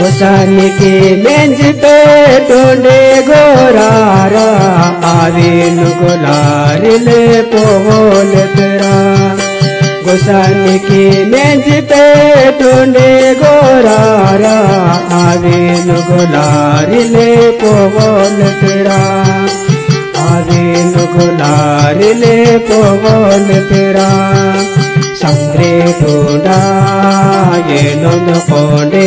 गुसन की मेंज पे टोंडे गोरारा आविन गुलारिल पोल तेरा गुसन की मेंज पे टोंडे गोरारा आविन गुलारिल पोल तेरा आविन गुलारिल पोल तेरा संग्रे टूडा ये नंद कोंडे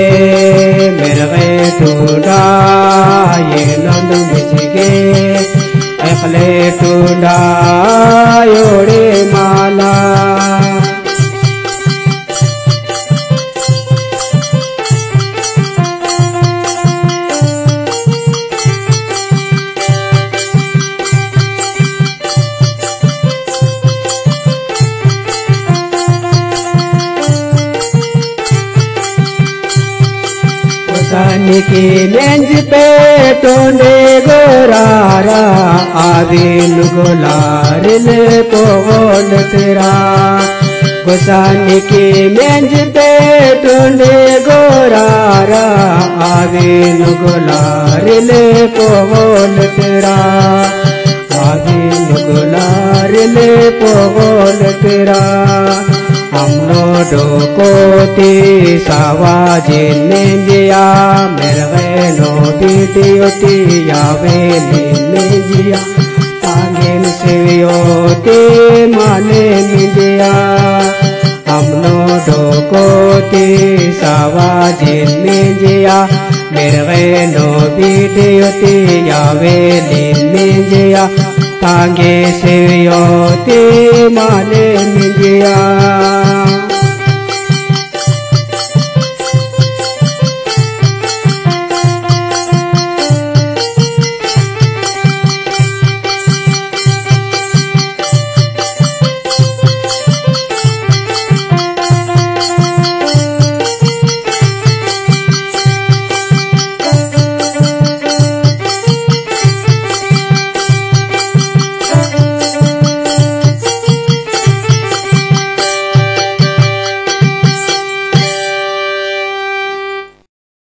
सन की लेंज पे टोंडे गोरारा आविन गुलारिल पोल तेरा गुसान की मेंज पे टोंडे गोरारा आविन गुलारिल पोल तेरा आविन गुलारिल पोल तेरा हमनो डोकोती सावाजिन मेंजिया मेरे नो बीटियोती यावे मेंजिया तांगेन सेवियोती माने मेंजिया हमनो डोकोती सावाजिन मेंजिया मेरे नो बीटियोती यावे मेंजिया तांगे सेवियोती माने मेंजिया